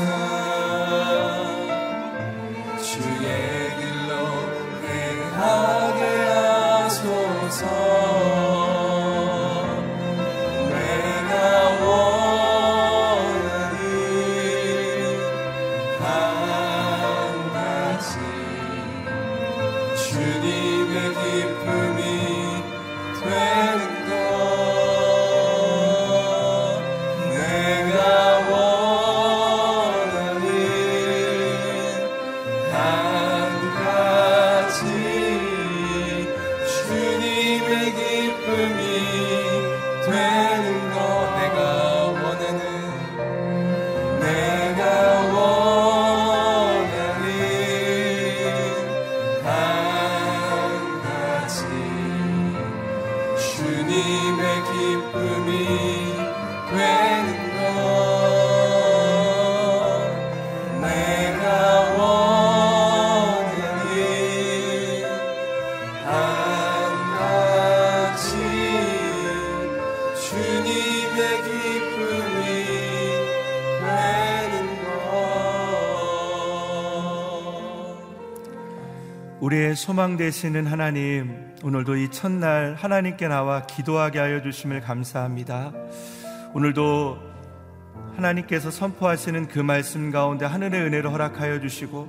smile. 우리의 소망 되시는 하나님, 오늘도 이 첫날 하나님께 나와 기도하게 하여 주심을 감사합니다. 오늘도 하나님께서 선포하시는 그 말씀 가운데 하늘의 은혜를 허락하여 주시고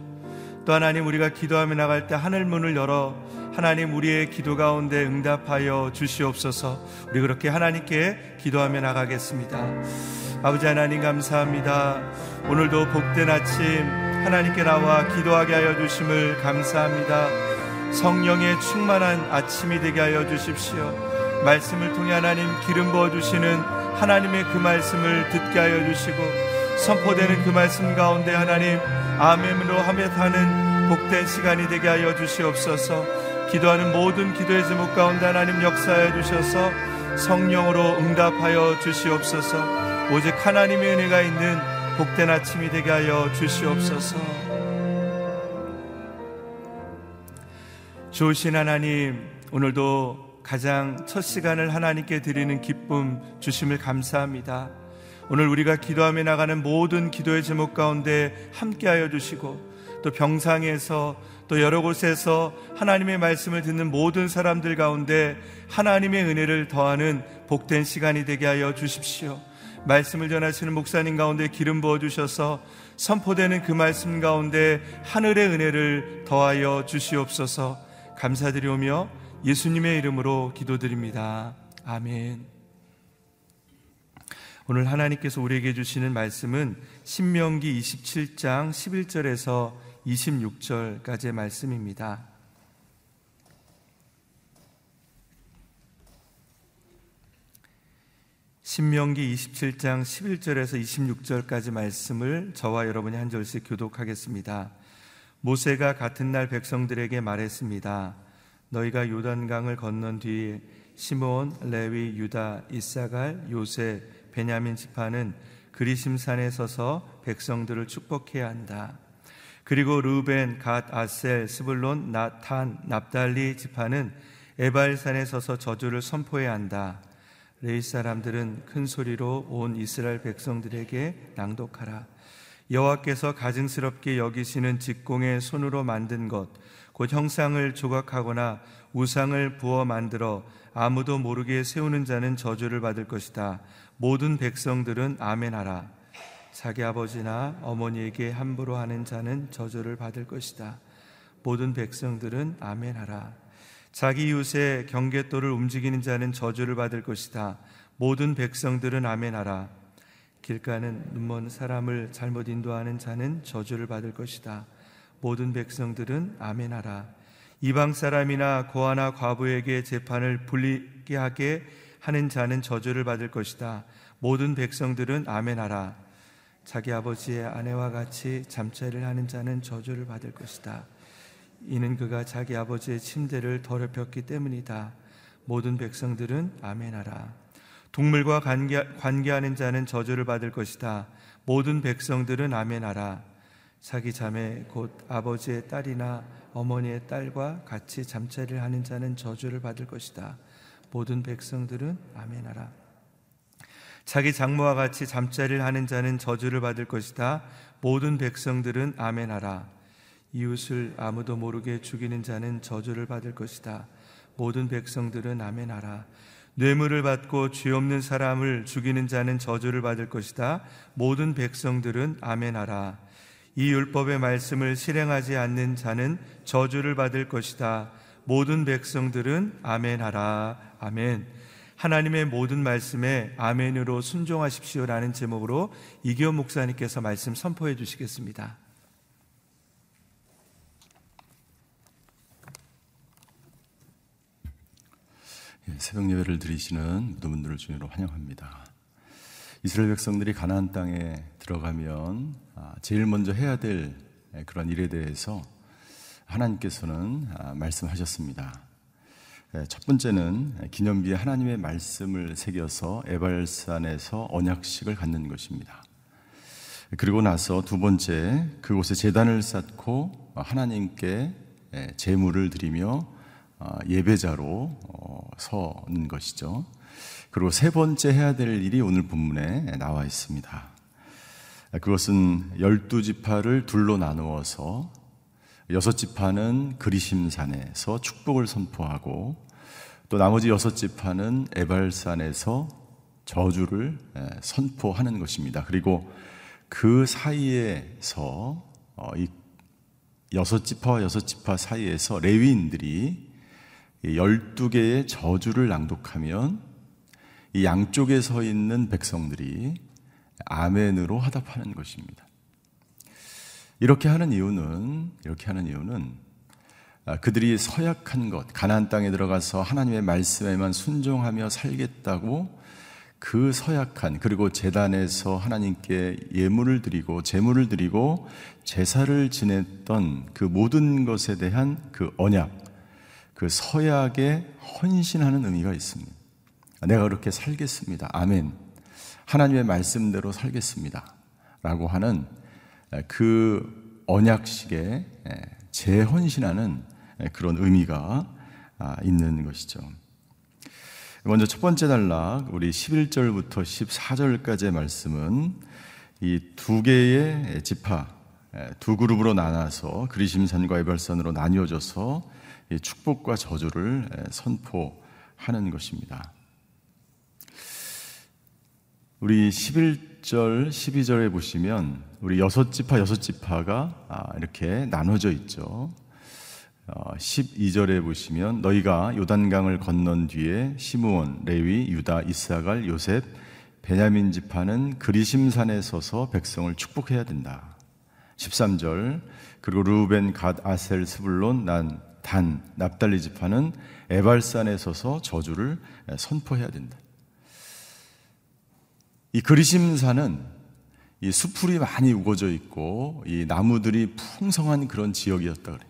또 하나님 우리가 기도하며 나갈 때 하늘 문을 열어 하나님 우리의 기도 가운데 응답하여 주시옵소서 우리 그렇게 하나님께 기도하며 나가겠습니다. 아버지 하나님 감사합니다. 오늘도 복된 아침 하나님께 나와 기도하게 하여 주심을 감사합니다. 성령의 충만한 아침이 되게 하여 주십시오. 말씀을 통해 하나님 기름 부어 주시는 하나님의 그 말씀을 듣게 하여 주시고 선포되는 그 말씀 가운데 하나님 아멘으로 하며하는 복된 시간이 되게 하여 주시옵소서. 기도하는 모든 기도의 제목 가운데 하나님 역사해 주셔서 성령으로 응답하여 주시옵소서. 오직 하나님의 은혜가 있는 복된 아침이 되게 하여 주시옵소서. 좋으신 하나님, 오늘도 가장 첫 시간을 하나님께 드리는 기쁨 주심을 감사합니다. 오늘 우리가 기도하며 나가는 모든 기도의 제목 가운데 함께하여 주시고 또 병상에서 또 여러 곳에서 하나님의 말씀을 듣는 모든 사람들 가운데 하나님의 은혜를 더하는 복된 시간이 되게 하여 주십시오. 말씀을 전하시는 목사님 가운데 기름 부어 주셔서 선포되는 그 말씀 가운데 하늘의 은혜를 더하여 주시옵소서 감사드리오며 예수님의 이름으로 기도드립니다. 아멘. 오늘 하나님께서 우리에게 주시는 말씀은 신명기 27장 11절에서 26절까지의 말씀입니다. 신명기 27장 11절에서 26절까지 말씀을 저와 여러분이 한 절씩 교독하겠습니다. 모세가 같은 날 백성들에게 말했습니다. 너희가 요단강을 건넌 뒤 시몬, 레위, 유다, 이사갈, 요세, 베냐민 지파는 그리심산에 서서 백성들을 축복해야 한다. 그리고 루벤, 갓, 아셀, 스불론, 나탄, 납달리 지파는 에발산에 서서 저주를 선포해야 한다. 레이 사람들은 큰 소리로 온 이스라엘 백성들에게 낭독하라. 여호와께서 가증스럽게 여기시는 직공의 손으로 만든 것, 곧 형상을 조각하거나 우상을 부어 만들어 아무도 모르게 세우는 자는 저주를 받을 것이다. 모든 백성들은 아멘하라. 자기 아버지나 어머니에게 함부로 하는 자는 저주를 받을 것이다. 모든 백성들은 아멘하라. 자기 이웃의 경계도를 움직이는 자는 저주를 받을 것이다. 모든 백성들은 아멘하라. 길가는 눈먼 사람을 잘못 인도하는 자는 저주를 받을 것이다. 모든 백성들은 아멘하라. 이방 사람이나 고아나 과부에게 재판을 불리게 하게 하는 자는 저주를 받을 것이다. 모든 백성들은 아멘하라. 자기 아버지의 아내와 같이 잠자리를 하는 자는 저주를 받을 것이다. 이는 그가 자기 아버지의 침대를 더럽혔기 때문이다. 모든 백성들은 아멘하라. 동물과 관계, 관계하는 자는 저주를 받을 것이다. 모든 백성들은 아멘하라. 자기 자매 곧 아버지의 딸이나 어머니의 딸과 같이 잠자리를 하는 자는 저주를 받을 것이다. 모든 백성들은 아멘하라. 자기 장모와 같이 잠자리를 하는 자는 저주를 받을 것이다. 모든 백성들은 아멘하라. 이웃을 아무도 모르게 죽이는 자는 저주를 받을 것이다. 모든 백성들은 아멘하라. 뇌물을 받고 죄 없는 사람을 죽이는 자는 저주를 받을 것이다. 모든 백성들은 아멘하라. 이 율법의 말씀을 실행하지 않는 자는 저주를 받을 것이다. 모든 백성들은 아멘하라. 아멘. 하나님의 모든 말씀에 아멘으로 순종하십시오라는 제목으로 이기호 목사님께서 말씀 선포해 주시겠습니다. 새벽 예배를 드리시는 모든 분들을 주님으로 환영합니다. 이스라엘 백성들이 가나안 땅에 들어가면 아, 제일 먼저 해야 될 예, 그런 일에 대해서 하나님께서는 아, 말씀하셨습니다. 예, 첫 번째는 기념비에 하나님의 말씀을 새겨서 에발산에서 언약식을 갖는 것입니다. 그리고 나서 두 번째 그곳에 재단을 쌓고 하나님께 제물을 드리며 아, 예배자로 어, 서는 것이죠. 그리고 세 번째 해야 될 일이 오늘 본문에 나와 있습니다. 그것은 열두 지파를 둘로 나누어서 여섯 지파는 그리심산에서 축복을 선포하고 또 나머지 여섯 지파는 에발산에서 저주를 선포하는 것입니다. 그리고 그 사이에서 어, 이 여섯 지파와 여섯 지파 사이에서 레위인들이 12개의 저주를 낭독하면 이 양쪽에 서 있는 백성들이 아멘으로 화답하는 것입니다. 이렇게 하는 이유는 이렇게 하는 이유는 아, 그들이 서약한 것, 가나안 땅에 들어가서 하나님의 말씀에만 순종하며 살겠다고 그 서약한 그리고 재단에서 하나님께 예물을 드리고 제물을 드리고 제사를 지냈던 그 모든 것에 대한 그 언약 그 서약에 헌신하는 의미가 있습니다. 내가 그렇게 살겠습니다. 아멘. 하나님의 말씀대로 살겠습니다. 라고 하는 그 언약식에 재헌신하는 그런 의미가 아, 있는 것이죠. 먼저 첫 번째 단락, 우리 11절부터 14절까지의 말씀은 이 두 개의 지파, 두 그룹으로 나눠서 그리심산과 에발산으로 나뉘어져서 축복과 저주를 선포하는 것입니다. 우리 11절, 12절에 보시면 우리 여섯 지파, 여섯 지파가 아, 이렇게 나눠져 있죠. 12절에 어, 보시면 너희가 요단강을 건넌 뒤에 시므온, 레위, 유다, 이사갈, 요셉, 베냐민 지파는 그리심산에 서서 백성을 축복해야 된다. 13절 그리고 루벤, 갓, 아셀, 스불론, 난, 단, 납달리 지파는 에발산에 서서 저주를 선포해야 된다. 이 그리심산은 이 수풀이 많이 우거져 있고 이 나무들이 풍성한 그런 지역이었다 그래.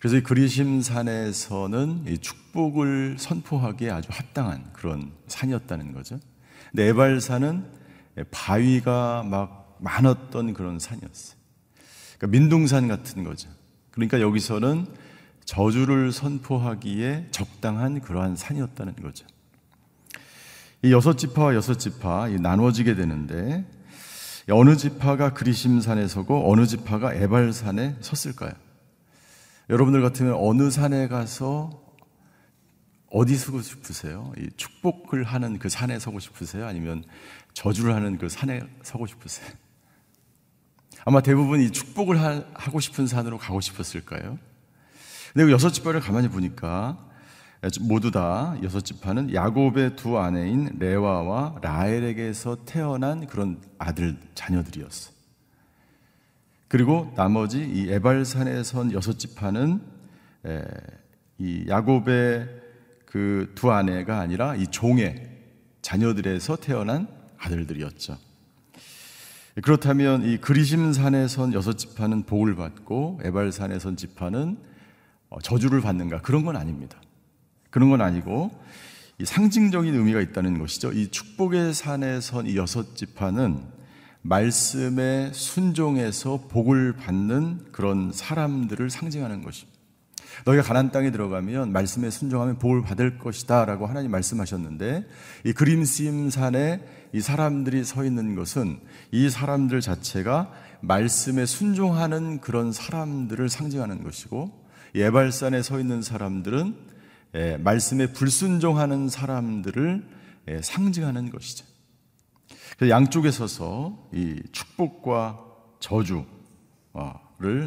그래서 이 그리심산에서는 이 축복을 선포하기에 아주 합당한 그런 산이었다는 거죠. 근데 에발산은 바위가 막 많았던 그런 산이었어요. 그러니까 민둥산 같은 거죠. 그러니까 여기서는 저주를 선포하기에 적당한 그러한 산이었다는 거죠. 이 여섯 지파와 여섯 지파 나누어지게 되는데 어느 지파가 그리심산에 서고 어느 지파가 에발산에 섰을까요? 여러분들 같으면 어느 산에 가서 어디 서고 싶으세요? 이 축복을 하는 그 산에 서고 싶으세요? 아니면 저주를 하는 그 산에 서고 싶으세요? 아마 대부분 이 축복을 하고 싶은 산으로 가고 싶었을까요? 근데 그 여섯 지파를 가만히 보니까 모두 다 여섯 지파는 야곱의 두 아내인 레와와 라헬에게서 태어난 그런 아들 자녀들이었어. 그리고 나머지 이 에발산에 선 여섯 지파는 이 야곱의 그 두 아내가 아니라 이 종의 자녀들에서 태어난 아들들이었죠. 그렇다면 이 그리심산에 선 여섯 지파는 복을 받고 에발산에 선 지파는 어, 저주를 받는가 그런 건 아닙니다. 그런 건 아니고 이 상징적인 의미가 있다는 것이죠. 이 축복의 산에 선 이 여섯 지파는 말씀에 순종해서 복을 받는 그런 사람들을 상징하는 것입니다. 너희가 가난 땅에 들어가면 말씀에 순종하면 복을 받을 것이다라고 하나님 말씀하셨는데 이 그림심 산에 이 사람들이 서 있는 것은 이 사람들 자체가 말씀에 순종하는 그런 사람들을 상징하는 것이고 예발산에 서 있는 사람들은 예, 말씀에 불순종하는 사람들을 예, 상징하는 것이죠. 그래서 양쪽에 서서 이 축복과 저주를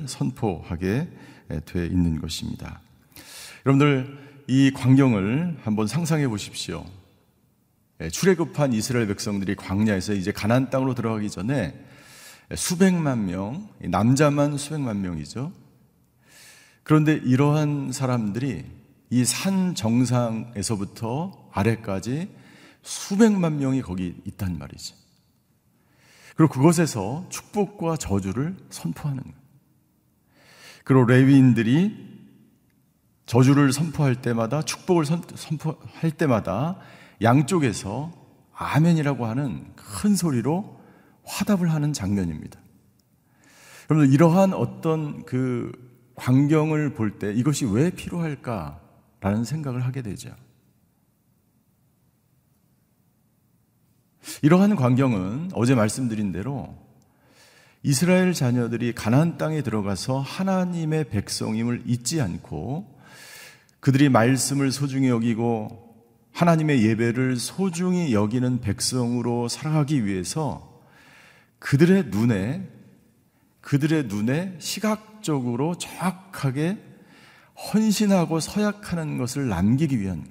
선포하게 예, 돼 있는 것입니다. 여러분들 이 광경을 한번 상상해 보십시오. 출애굽한 이스라엘 백성들이 광야에서 이제 가나안 땅으로 들어가기 전에 수백만 명, 남자만 수백만 명이죠. 그런데 이러한 사람들이 이 산 정상에서부터 아래까지 수백만 명이 거기 있단 말이지. 그리고 그곳에서 축복과 저주를 선포하는 거예요. 그리고 레위인들이 저주를 선포할 때마다 축복을 선포할 때마다 양쪽에서 아멘이라고 하는 큰 소리로 화답을 하는 장면입니다. 여러분 이러한 어떤 그 광경을 볼 때 이것이 왜 필요할까라는 생각을 하게 되죠. 이러한 광경은 어제 말씀드린 대로 이스라엘 자녀들이 가나안 땅에 들어가서 하나님의 백성임을 잊지 않고 그들이 말씀을 소중히 여기고 하나님의 예배를 소중히 여기는 백성으로 살아가기 위해서 그들의 눈에 그들의 눈에 시각적으로 정확하게 헌신하고 서약하는 것을 남기기 위한.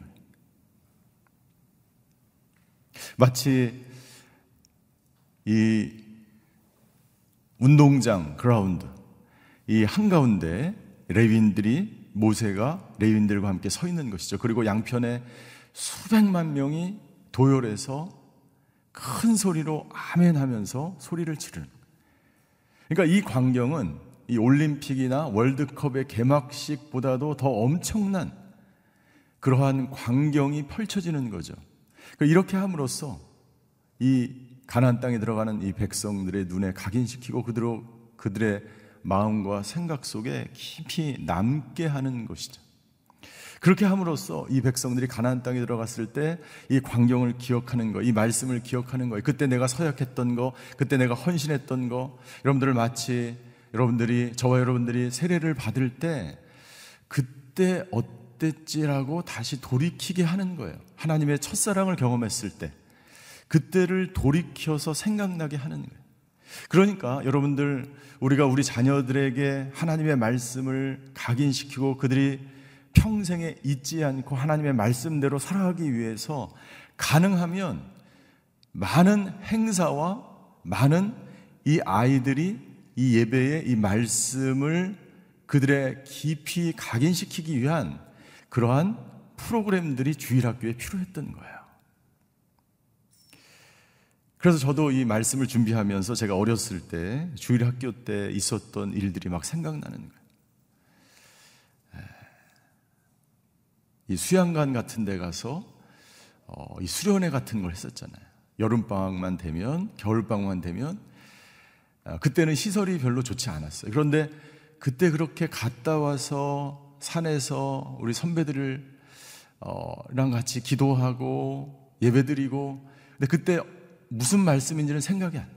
마치 이 운동장 그라운드 이 한가운데 레윈들이 모세가 레윈들과 함께 서 있는 것이죠. 그리고 양편에 수백만 명이 도열해서 큰 소리로 아멘 하면서 소리를 지르는 그러니까 이 광경은 이 올림픽이나 월드컵의 개막식보다도 더 엄청난 그러한 광경이 펼쳐지는 거죠. 그러니까 이렇게 함으로써 이 가나안 땅에 들어가는 이 백성들의 눈에 각인시키고 그대로 그들의 마음과 생각 속에 깊이 남게 하는 것이죠. 그렇게 함으로써 이 백성들이 가나안 땅에 들어갔을 때 이 광경을 기억하는 거, 이 말씀을 기억하는 거예요. 그때 내가 서약했던 거, 그때 내가 헌신했던 거, 여러분들을 마치 여러분들이 저와 여러분들이 세례를 받을 때 그때 어땠지라고 다시 돌이키게 하는 거예요. 하나님의 첫사랑을 경험했을 때 그때를 돌이켜서 생각나게 하는 거예요. 그러니까 여러분들 우리가 우리 자녀들에게 하나님의 말씀을 각인시키고 그들이 평생에 잊지 않고 하나님의 말씀대로 살아가기 위해서 가능하면 많은 행사와 많은 이 아이들이 이 예배의 이 말씀을 그들의 깊이 각인시키기 위한 그러한 프로그램들이 주일학교에 필요했던 거예요. 그래서 저도 이 말씀을 준비하면서 제가 어렸을 때 주일학교 때 있었던 일들이 막 생각나는 거예요. 이 수양관 같은 데 가서 어, 이 수련회 같은 걸 했었잖아요. 여름방학만 되면, 겨울방학만 되면, 어, 그때는 시설이 별로 좋지 않았어요. 그런데 그때 그렇게 갔다 와서 산에서 우리 선배들이랑 어, 같이 기도하고 예배드리고, 근데 그때 무슨 말씀인지는 생각이 안 나.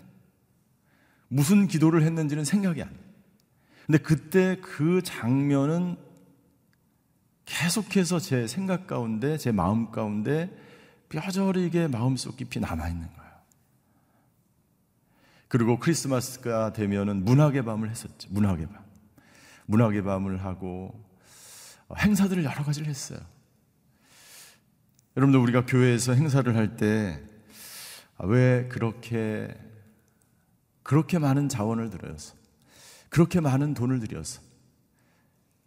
무슨 기도를 했는지는 생각이 안 나. 근데 그때 그 장면은 계속해서 제 생각 가운데, 제 마음 가운데 뼈저리게 마음속 깊이 남아있는 거예요. 그리고 크리스마스가 되면은 문학의 밤을 했었죠. 문학의 밤. 문학의 밤을 하고 행사들을 여러 가지를 했어요. 여러분들 우리가 교회에서 행사를 할 때 왜 그렇게 그렇게 많은 자원을 들여서 그렇게 많은 돈을 들여서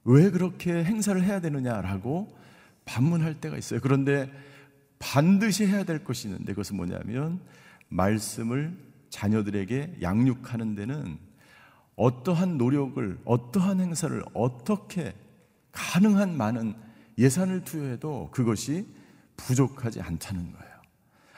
왜 그렇게 행사를 해야 되느냐라고 반문할 때가 있어요. 그런데 반드시 해야 될 것이 있는데 그것은 뭐냐면 말씀을 자녀들에게 양육하는 데는 어떠한 노력을, 어떠한 행사를 어떻게 가능한 많은 예산을 투여해도 그것이 부족하지 않다는 거예요.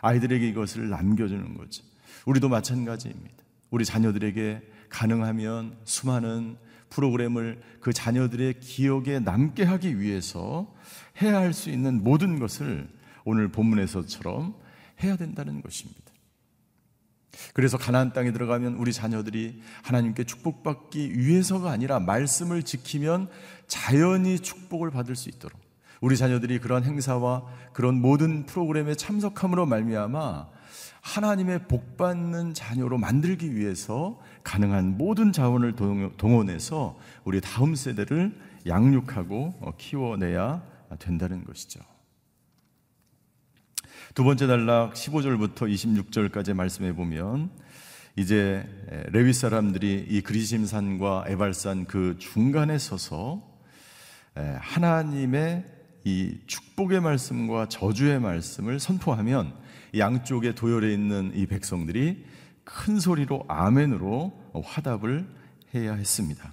아이들에게 이것을 남겨주는 거죠. 우리도 마찬가지입니다. 우리 자녀들에게 가능하면 수많은 프로그램을 그 자녀들의 기억에 남게 하기 위해서 해야 할 수 있는 모든 것을 오늘 본문에서처럼 해야 된다는 것입니다. 그래서 가나안 땅에 들어가면 우리 자녀들이 하나님께 축복받기 위해서가 아니라 말씀을 지키면 자연히 축복을 받을 수 있도록 우리 자녀들이 그런 행사와 그런 모든 프로그램에 참석함으로 말미암아 하나님의 복 받는 자녀로 만들기 위해서 가능한 모든 자원을 동원해서 우리 다음 세대를 양육하고 키워내야 된다는 것이죠. 두 번째 단락 15절부터 26절까지 말씀해 보면 이제 레위 사람들이 이 그리심산과 에발산 그 중간에 서서 하나님의 이 축복의 말씀과 저주의 말씀을 선포하면 양쪽에 도열해 있는 이 백성들이 큰 소리로 아멘으로 화답을 해야 했습니다.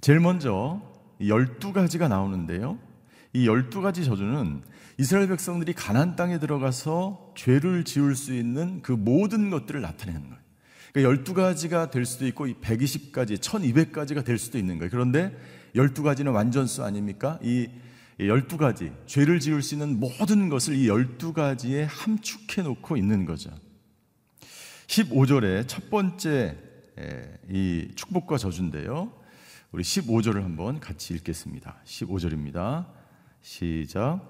제일 먼저 12가지가 나오는데요. 이 12가지 저주는 이스라엘 백성들이 가난 땅에 들어가서 죄를 지을 수 있는 그 모든 것들을 나타내는 거예요. 그러니까 12가지가 될 수도 있고 120가지, 1200가지가 될 수도 있는 거예요. 그런데 12가지는 완전수 아닙니까? 이 12가지, 죄를 지을 수 있는 모든 것을 이 12가지에 함축해 놓고 있는 거죠. 15절에 첫 번째 이 축복과 저주인데요. 우리 15절을 한번 같이 읽겠습니다. 15절입니다. 시작.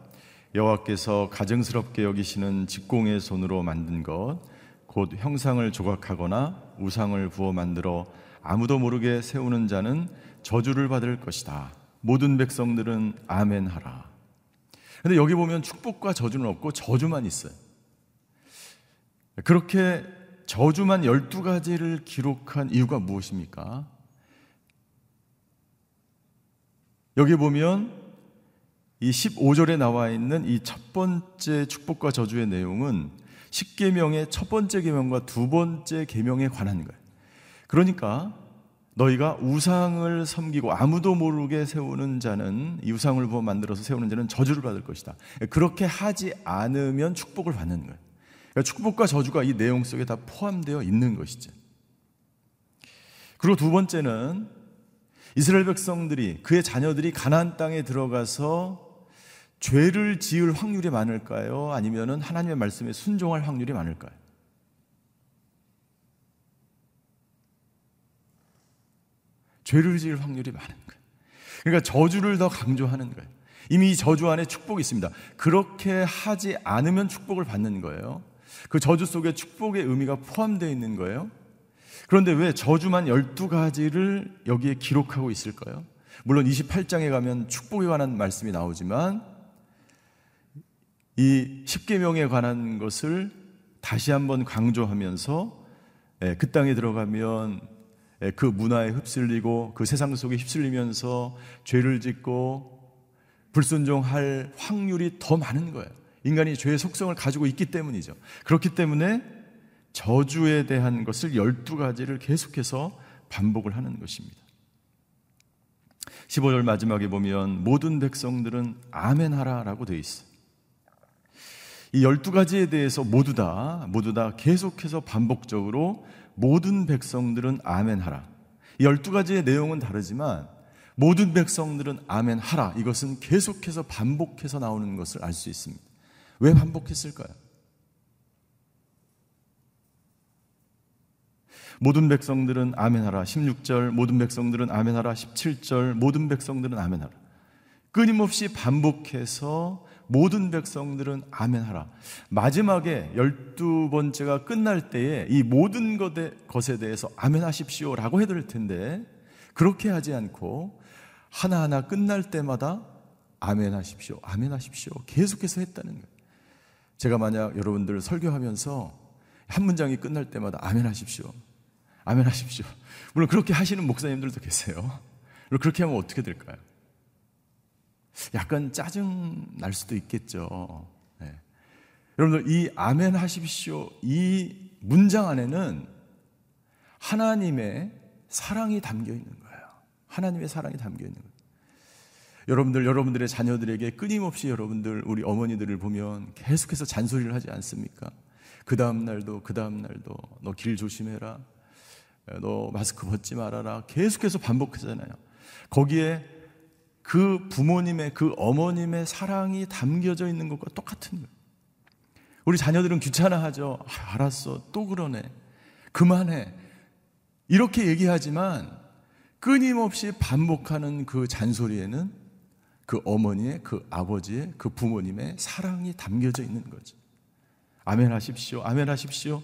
여호와께서 가증스럽게 여기시는 직공의 손으로 만든 것, 곧 형상을 조각하거나 우상을 부어 만들어 아무도 모르게 세우는 자는 저주를 받을 것이다. 모든 백성들은 아멘 하라. 근데 여기 보면 축복과 저주는 없고 저주만 있어요. 그렇게 저주만 12가지를 기록한 이유가 무엇입니까? 여기 보면 이 15절에 나와 있는 이 첫 번째 축복과 저주의 내용은 10계명의 첫 번째 계명과 두 번째 계명에 관한 거예요. 그러니까 너희가 우상을 섬기고 아무도 모르게 세우는 자는 이 우상을 부어 만들어서 세우는 자는 저주를 받을 것이다. 그렇게 하지 않으면 축복을 받는 거예요. 그러니까 축복과 저주가 이 내용 속에 다 포함되어 있는 것이죠. 그리고 두 번째는 이스라엘 백성들이 그의 자녀들이 가나안 땅에 들어가서 죄를 지을 확률이 많을까요? 아니면은 하나님의 말씀에 순종할 확률이 많을까요? 죄를 지을 확률이 많은 거예요. 그러니까 저주를 더 강조하는 거예요. 이미 저주 안에 축복이 있습니다. 그렇게 하지 않으면 축복을 받는 거예요. 그 저주 속에 축복의 의미가 포함되어 있는 거예요. 그런데 왜 저주만 12가지를 여기에 기록하고 있을까요? 물론 28장에 가면 축복에 관한 말씀이 나오지만 이 십계명에 관한 것을 다시 한번 강조하면서 예, 그 땅에 들어가면 예, 그 문화에 휩쓸리고 그 세상 속에 휩쓸리면서 죄를 짓고 불순종할 확률이 더 많은 거예요. 인간이 죄의 속성을 가지고 있기 때문이죠. 그렇기 때문에 저주에 대한 것을 12가지를 계속해서 반복을 하는 것입니다. 15절 마지막에 보면 모든 백성들은 아멘 하라 라고 되어 있어요. 이 12가지에 대해서 모두 다, 모두 다 계속해서 반복적으로 모든 백성들은 아멘 하라. 이 12가지의 내용은 다르지만 모든 백성들은 아멘 하라. 이것은 계속해서 반복해서 나오는 것을 알 수 있습니다. 왜 반복했을까요? 모든 백성들은 아멘하라. 16절 모든 백성들은 아멘하라. 17절 모든 백성들은 아멘하라. 끊임없이 반복해서 모든 백성들은 아멘하라. 마지막에 열두 번째가 끝날 때에 이 모든 것에 대해서 아멘하십시오라고 될 텐데 그렇게 하지 않고 하나하나 끝날 때마다 아멘하십시오. 아멘하십시오. 계속해서 했다는 거예요. 제가 만약 여러분들 설교하면서 한 문장이 끝날 때마다 아멘하십시오. 아멘하십시오. 물론 그렇게 하시는 목사님들도 계세요. 그렇게 하면 어떻게 될까요? 약간 짜증 날 수도 있겠죠. 네. 여러분들 이 아멘 하십시오 이 문장 안에는 하나님의 사랑이 담겨 있는 거예요. 하나님의 사랑이 담겨 있는 거예요. 여러분들 여러분들의 자녀들에게 끊임없이 여러분들 우리 어머니들을 보면 계속해서 잔소리를 하지 않습니까? 그 다음 날도 그 다음 날도 너 길 조심해라. 너 마스크 벗지 말아라. 계속해서 반복하잖아요. 거기에 그 부모님의 그 어머님의 사랑이 담겨져 있는 것과 똑같은 거예요. 우리 자녀들은 귀찮아하죠. 아, 알았어. 또 그러네. 그만해. 이렇게 얘기하지만 끊임없이 반복하는 그 잔소리에는 그 어머니의 그 아버지의 그 부모님의 사랑이 담겨져 있는 거죠. 아멘 하십시오. 아멘 하십시오.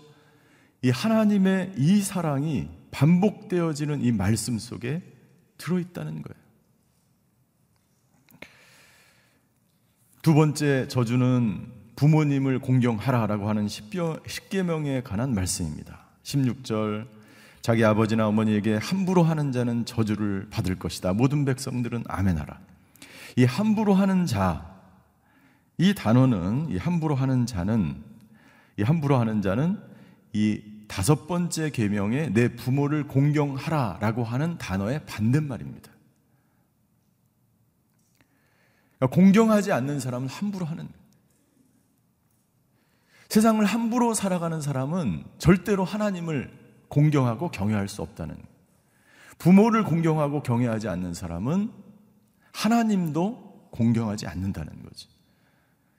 이 하나님의 이 사랑이 반복되어지는 이 말씀 속에 들어있다는 거예요. 두 번째 저주는 부모님을 공경하라라고 하는 십계명에 관한 말씀입니다. 16절 자기 아버지나 어머니에게 함부로 하는 자는 저주를 받을 것이다. 모든 백성들은 아멘하라. 이 함부로 하는 자, 이 단어는 이 함부로 하는 자는 이 함부로 하는 자는 이 다섯 번째 계명에 내 부모를 공경하라라고 하는 단어의 반대말입니다. 그러니까 공경하지 않는 사람은 함부로 하는 세상을 함부로 살아가는 사람은 절대로 하나님을 공경하고 경외할 수 없다는 부모를 공경하고 경외하지 않는 사람은 하나님도 공경하지 않는다는 거죠.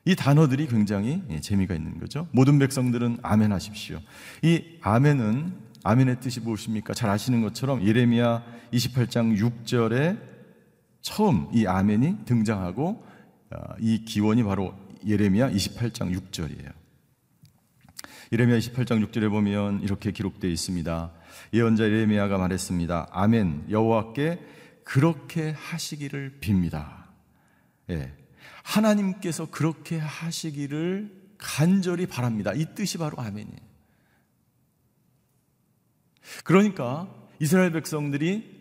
이 단어들이 굉장히 재미가 있는 거죠. 모든 백성들은 아멘 하십시오. 이 아멘은 아멘의 뜻이 무엇입니까? 잘 아시는 것처럼 예레미야 28장 6절에 처음 이 아멘이 등장하고 어, 이 기원이 바로 예레미야 28장 6절이에요. 예레미야 28장 6절에 보면 이렇게 기록되어 있습니다. 예언자 예레미야가 말했습니다. 아멘 여호와께 그렇게 하시기를 빕니다. 예. 하나님께서 그렇게 하시기를 간절히 바랍니다. 이 뜻이 바로 아멘이에요. 그러니까 이스라엘 백성들이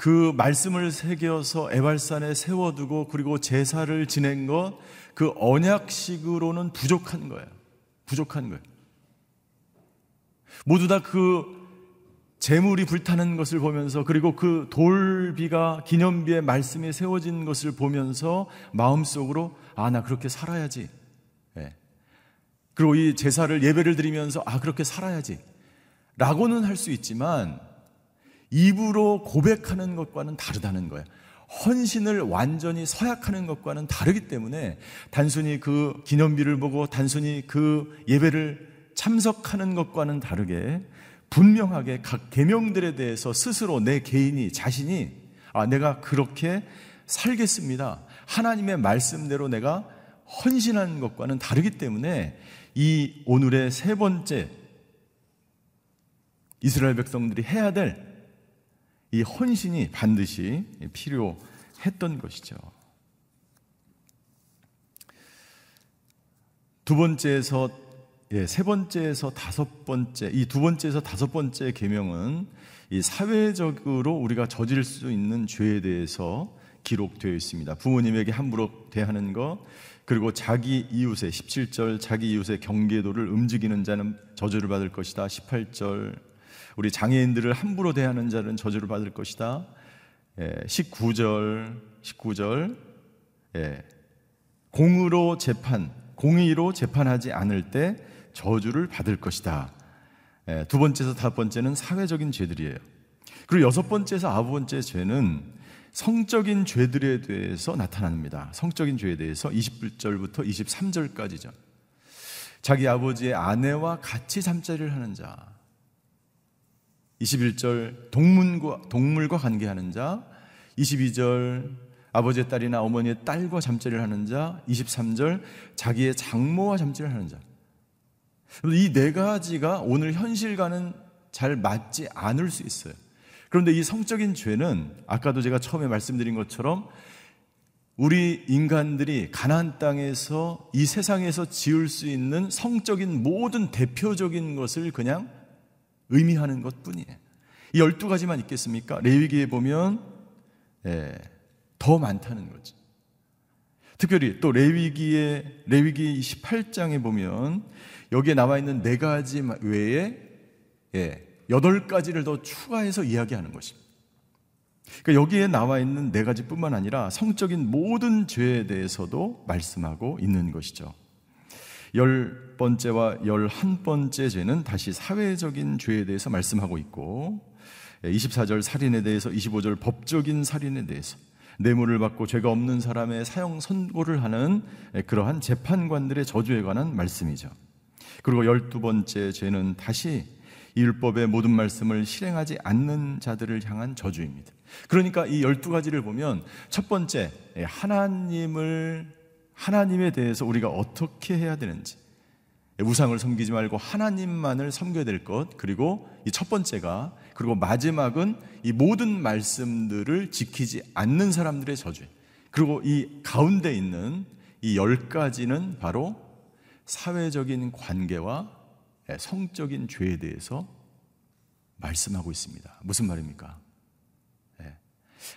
그 말씀을 새겨서 에발산에 세워두고 그리고 제사를 지낸 것 그 언약식으로는 부족한 거예요. 부족한 거예요. 모두 다 그 재물이 불타는 것을 보면서 그리고 그 돌비가 기념비의 말씀이 세워진 것을 보면서 마음속으로 아 나 그렇게 살아야지. 네. 그리고 이 제사를 예배를 드리면서 아 그렇게 살아야지. 라고는 할 수 있지만 입으로 고백하는 것과는 다르다는 거예요. 헌신을 완전히 서약하는 것과는 다르기 때문에 단순히 그 기념비를 보고 단순히 그 예배를 참석하는 것과는 다르게 분명하게 각 계명들에 대해서 스스로 내 개인이 자신이 아 내가 그렇게 살겠습니다. 하나님의 말씀대로 내가 헌신하는 것과는 다르기 때문에 이 오늘의 세 번째 이스라엘 백성들이 해야 될 이 헌신이 반드시 필요했던 것이죠. 두 번째에서 예, 세 번째에서 다섯 번째, 이 두 번째에서 다섯 번째 계명은 이 사회적으로 우리가 저질 수 있는 죄에 대해서 기록되어 있습니다. 부모님에게 함부로 대하는 것, 그리고 자기 이웃의 17절 자기 이웃의 경계도를 움직이는 자는 저주를 받을 것이다. 18절 우리 장애인들을 함부로 대하는 자는 저주를 받을 것이다. 예, 19절, 19절, 예, 공으로 재판, 공의로 재판하지 않을 때 저주를 받을 것이다. 예, 두 번째에서 다섯 번째는 사회적인 죄들이에요. 그리고 여섯 번째에서 아홉 번째 죄는 성적인 죄들에 대해서 나타납니다. 성적인 죄에 대해서 20절부터 23절까지죠. 자기 아버지의 아내와 같이 잠자리를 하는 자, 21절 동물과, 동물과 관계하는 자, 22절 아버지의 딸이나 어머니의 딸과 잠자리를 하는 자, 23절 자기의 장모와 잠자리를 하는 자. 이 네 가지가 오늘 현실과는 잘 맞지 않을 수 있어요. 그런데 이 성적인 죄는 아까도 제가 처음에 말씀드린 것처럼 우리 인간들이 가나안 땅에서 이 세상에서 지을 수 있는 성적인 모든 대표적인 것을 그냥 의미하는 것 뿐이에요. 이 열두 가지만 있겠습니까? 레위기에 보면 예, 더 많다는 거죠. 특별히 또 레위기에 레위기 28장에 보면 여기에 나와 있는 네 가지 외에 예, 여덟 가지를 더 추가해서 이야기하는 것입니다. 그러니까 여기에 나와 있는 네 가지뿐만 아니라 성적인 모든 죄에 대해서도 말씀하고 있는 것이죠. 열 번째와 열한 번째 죄는 다시 사회적인 죄에 대해서 말씀하고 있고 24절 살인에 대해서 25절 법적인 살인에 대해서 뇌물을 받고 죄가 없는 사람의 사형 선고를 하는 그러한 재판관들의 저주에 관한 말씀이죠. 그리고 열두 번째 죄는 다시 율법의 모든 말씀을 실행하지 않는 자들을 향한 저주입니다. 그러니까 이 열두 가지를 보면 첫 번째 하나님을 하나님에 대해서 우리가 어떻게 해야 되는지 우상을 섬기지 말고 하나님만을 섬겨야 될 것. 그리고 이 첫 번째가 그리고 마지막은 이 모든 말씀들을 지키지 않는 사람들의 저주. 그리고 이 가운데 있는 이 열 가지는 바로 사회적인 관계와 성적인 죄에 대해서 말씀하고 있습니다. 무슨 말입니까? 예.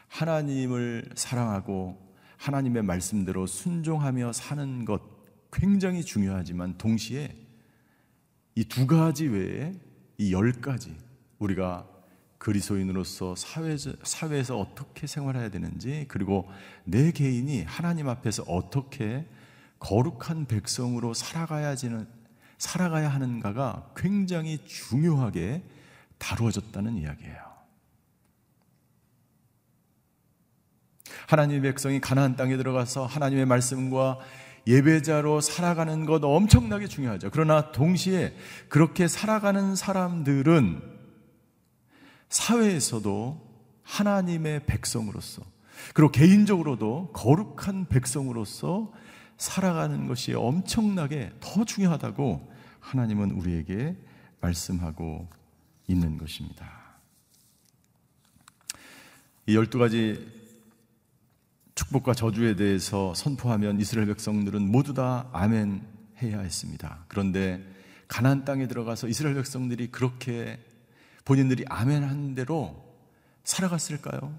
하나님을 사랑하고 하나님의 말씀대로 순종하며 사는 것 굉장히 중요하지만 동시에 이 두 가지 외에 이 열 가지 우리가 그리스도인으로서 사회, 사회에서 어떻게 생활해야 되는지 그리고 내 개인이 하나님 앞에서 어떻게 거룩한 백성으로 살아가야지는 살아가야 하는가가 굉장히 중요하게 다루어졌다는 이야기예요. 하나님의 백성이 가나안 땅에 들어가서 하나님의 말씀과 예배자로 살아가는 것 엄청나게 중요하죠. 그러나 동시에 그렇게 살아가는 사람들은 사회에서도 하나님의 백성으로서 그리고 개인적으로도 거룩한 백성으로서 살아가는 것이 엄청나게 더 중요하다고 하나님은 우리에게 말씀하고 있는 것입니다. 이 열두 가지 축복과 저주에 대해서 선포하면 이스라엘 백성들은 모두 다 아멘 해야 했습니다. 그런데 가나안 땅에 들어가서 이스라엘 백성들이 그렇게 본인들이 아멘 한 대로 살아갔을까요?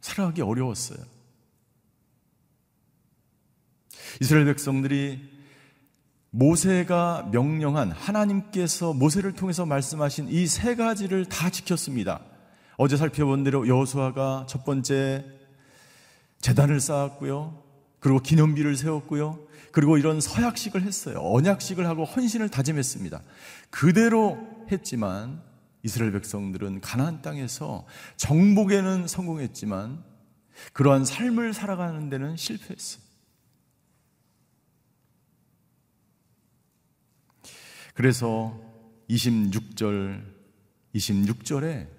살아가기 어려웠어요. 이스라엘 백성들이 모세가 명령한 하나님께서 모세를 통해서 말씀하신 이 세 가지를 다 지켰습니다. 어제 살펴본 대로 여호수아가 첫 번째 재단을 쌓았고요. 그리고 기념비를 세웠고요. 그리고 이런 서약식을 했어요. 언약식을 하고 헌신을 다짐했습니다. 그대로 했지만 이스라엘 백성들은 가나안 땅에서 정복에는 성공했지만 그러한 삶을 살아가는 데는 실패했어요. 그래서 26절 26절에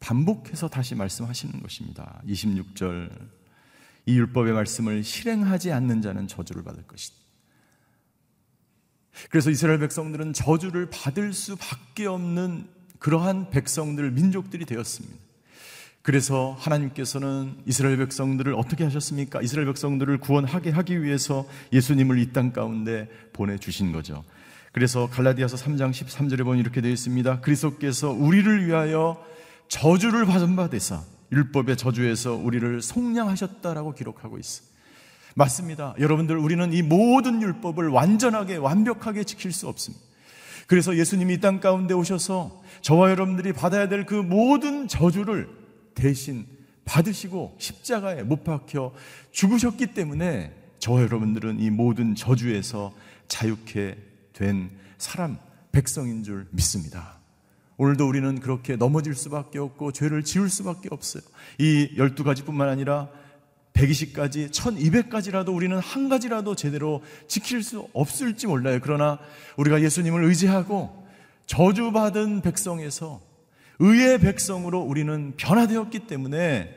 반복해서 다시 말씀하시는 것입니다. 26절 이 율법의 말씀을 실행하지 않는 자는 저주를 받을 것이다. 그래서 이스라엘 백성들은 저주를 받을 수밖에 없는 그러한 백성들, 민족들이 되었습니다. 그래서 하나님께서는 이스라엘 백성들을 어떻게 하셨습니까? 이스라엘 백성들을 구원하게 하기 위해서 예수님을 이 땅 가운데 보내 주신 거죠. 그래서 갈라디아서 3장 13절에 보면 이렇게 되어 있습니다. 그리스도께서 우리를 위하여 저주를 받은 바 되사 율법의 저주에서 우리를 속량하셨다라고 기록하고 있어. 맞습니다. 여러분들 우리는 이 모든 율법을 완전하게 완벽하게 지킬 수 없습니다. 그래서 예수님이 이 땅 가운데 오셔서 저와 여러분들이 받아야 될 그 모든 저주를 대신 받으시고 십자가에 못 박혀 죽으셨기 때문에 저와 여러분들은 이 모든 저주에서 자유케 된 사람, 백성인 줄 믿습니다. 오늘도 우리는 그렇게 넘어질 수밖에 없고 죄를 지을 수밖에 없어요. 이 12가지뿐만 아니라 120가지, 1200가지라도 우리는 한 가지라도 제대로 지킬 수 없을지 몰라요. 그러나 우리가 예수님을 의지하고 저주받은 백성에서 의의 백성으로 우리는 변화되었기 때문에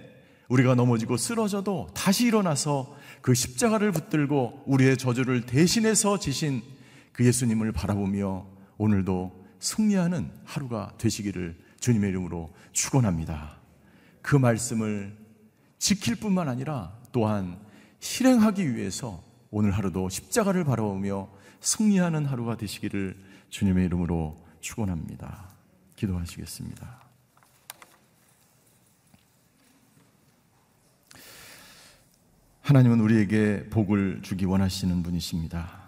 우리가 넘어지고 쓰러져도 다시 일어나서 그 십자가를 붙들고 우리의 저주를 대신해서 지신 그 예수님을 바라보며 오늘도 승리하는 하루가 되시기를 주님의 이름으로 축원합니다. 그 말씀을 지킬 뿐만 아니라 또한 실행하기 위해서 오늘 하루도 십자가를 바라보며 승리하는 하루가 되시기를 주님의 이름으로 축원합니다. 기도하시겠습니다. 하나님은 우리에게 복을 주기 원하시는 분이십니다.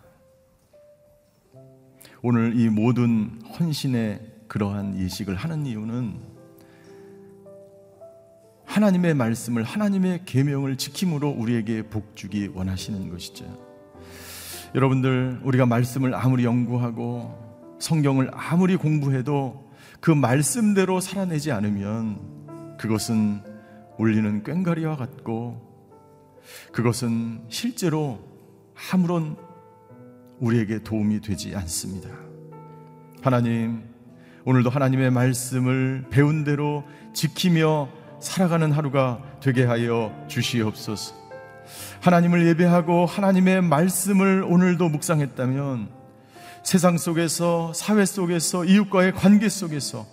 오늘 이 모든 헌신의 그러한 예식을 하는 이유는 하나님의 말씀을 하나님의 계명을 지킴으로 우리에게 복 주기 원하시는 것이죠. 여러분들 우리가 말씀을 아무리 연구하고 성경을 아무리 공부해도 그 말씀대로 살아내지 않으면 그것은 울리는 꽹가리와 같고 그것은 실제로 아무런 우리에게 도움이 되지 않습니다. 하나님, 오늘도 하나님의 말씀을 배운 대로 지키며 살아가는 하루가 되게 하여 주시옵소서. 하나님을 예배하고 하나님의 말씀을 오늘도 묵상했다면 세상 속에서, 사회 속에서, 이웃과의 관계 속에서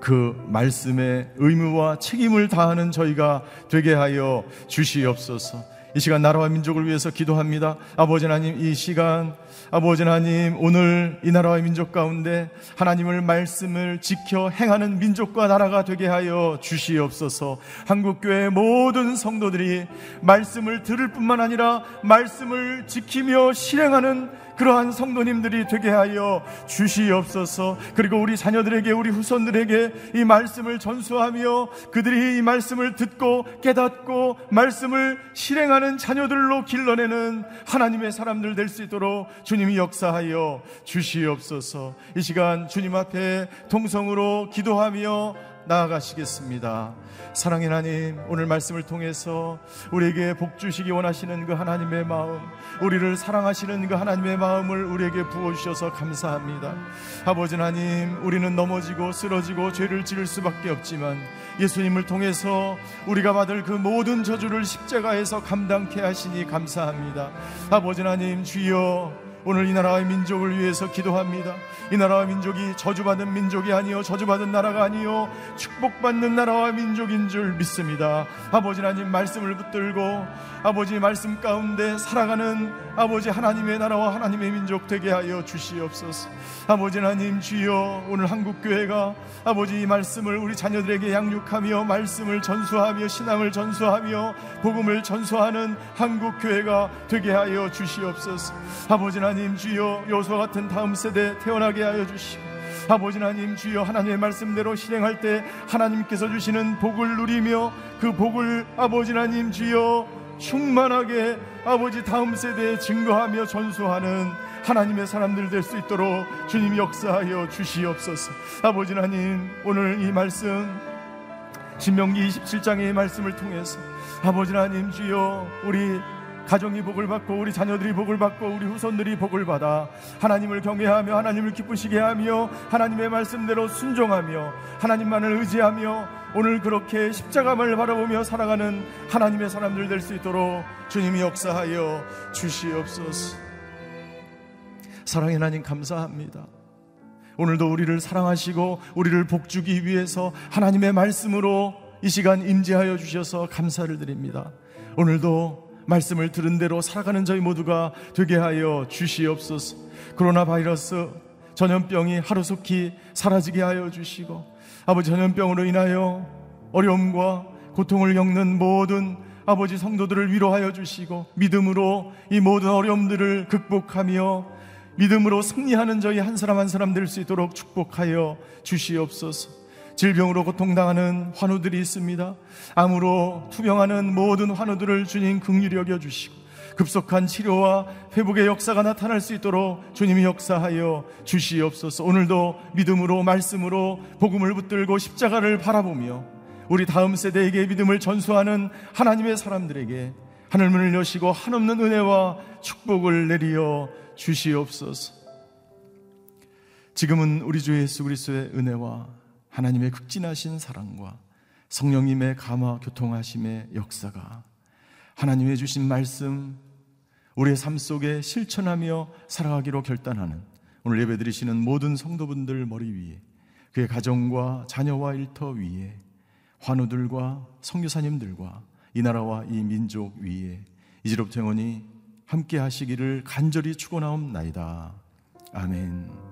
그 말씀의 의무와 책임을 다하는 저희가 되게 하여 주시옵소서. 이 시간 나라와 민족을 위해서 기도합니다. 아버지 하나님 이 시간 아버지 하나님 오늘 이 나라와 민족 가운데 하나님을 말씀을 지켜 행하는 민족과 나라가 되게 하여 주시옵소서. 한국 교회 모든 성도들이 말씀을 들을 뿐만 아니라 말씀을 지키며 실행하는 그러한 성도님들이 되게 하여 주시옵소서. 그리고 우리 자녀들에게 우리 후손들에게 이 말씀을 전수하며 그들이 이 말씀을 듣고 깨닫고 말씀을 실행하는 자녀들로 길러내는 하나님의 사람들 될 수 있도록 주님이 역사하여 주시옵소서. 이 시간 주님 앞에 동성으로 기도하며 나아가시겠습니다. 사랑의 하나님, 오늘 말씀을 통해서 우리에게 복 주시기 원하시는 그 하나님의 마음, 우리를 사랑하시는 그 하나님의 마음을 우리에게 부어 주셔서 감사합니다. 아버지 하나님, 우리는 넘어지고 쓰러지고 죄를 지을 수밖에 없지만 예수님을 통해서 우리가 받을 그 모든 저주를 십자가에서 감당케 하시니 감사합니다. 아버지 하나님, 주여, 오늘 이 나라의 민족을 위해서 기도합니다. 이 나라와 민족이 저주받은 민족이 아니요 저주받은 나라가 아니요 축복받는 나라와 민족인 줄 믿습니다. 아버지 하나님 말씀을 붙들고 아버지 말씀 가운데 살아가는 아버지 하나님의 나라와 하나님의 민족 되게 하여 주시옵소서. 아버지 하나님 주여 오늘 한국 교회가 아버지 이 말씀을 우리 자녀들에게 양육하며 말씀을 전수하며 신앙을 전수하며 복음을 전수하는 한국 교회가 되게 하여 주시옵소서. 아버지 하나님 주여 요소 같은 다음 세대 태어나게 하여 주시고 아버지 하나님 주여 하나님의 말씀대로 실행할 때 하나님께서 주시는 복을 누리며 그 복을 아버지 하나님 주여 충만하게 아버지 다음 세대에 증거하며 전수하는 하나님의 사람들 될 수 있도록 주님 역사하여 주시옵소서. 아버지 하나님 오늘 이 말씀 신명기 27장의 말씀을 통해서 아버지 하나님 주여 우리 가정이 복을 받고 우리 자녀들이 복을 받고 우리 후손들이 복을 받아 하나님을 경외하며 하나님을 기쁘시게 하며 하나님의 말씀대로 순종하며 하나님만을 의지하며 오늘 그렇게 십자가를 바라보며 살아가는 하나님의 사람들 될 수 있도록 주님이 역사하여 주시옵소서. 사랑의 하나님 감사합니다. 오늘도 우리를 사랑하시고 우리를 복주기 위해서 하나님의 말씀으로 이 시간 임재하여 주셔서 감사를 드립니다. 오늘도 말씀을 들은 대로 살아가는 저희 모두가 되게 하여 주시옵소서. 코로나 바이러스 전염병이 하루속히 사라지게 하여 주시고 아버지 전염병으로 인하여 어려움과 고통을 겪는 모든 아버지 성도들을 위로하여 주시고 믿음으로 이 모든 어려움들을 극복하며 믿음으로 승리하는 저희 한 사람 한 사람 될 수 있도록 축복하여 주시옵소서. 질병으로 고통당하는 환우들이 있습니다. 암으로 투병하는 모든 환우들을 주님 긍휼히 여겨 주시고 급속한 치료와 회복의 역사가 나타날 수 있도록 주님이 역사하여 주시옵소서. 오늘도 믿음으로 말씀으로 복음을 붙들고 십자가를 바라보며 우리 다음 세대에게 믿음을 전수하는 하나님의 사람들에게 하늘문을 여시고 한없는 은혜와 축복을 내리어 주시옵소서. 지금은 우리 주 예수 그리스도의 은혜와 하나님의 극진하신 사랑과 성령님의 감화 교통하심의 역사가 하나님의 주신 말씀 우리의 삶 속에 실천하며 살아가기로 결단하는 오늘 예배드리시는 모든 성도분들 머리 위에 그의 가정과 자녀와 일터 위에 환우들과 성교사님들과 이 나라와 이 민족 위에 이제로부터 영원히 함께 하시기를 간절히 축원하옵나이다. 아멘.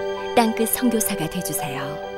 땅끝 성교사가 되주세요